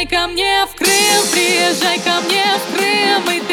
приезжай ко мне в Крым, приезжай ко мне в Крым, и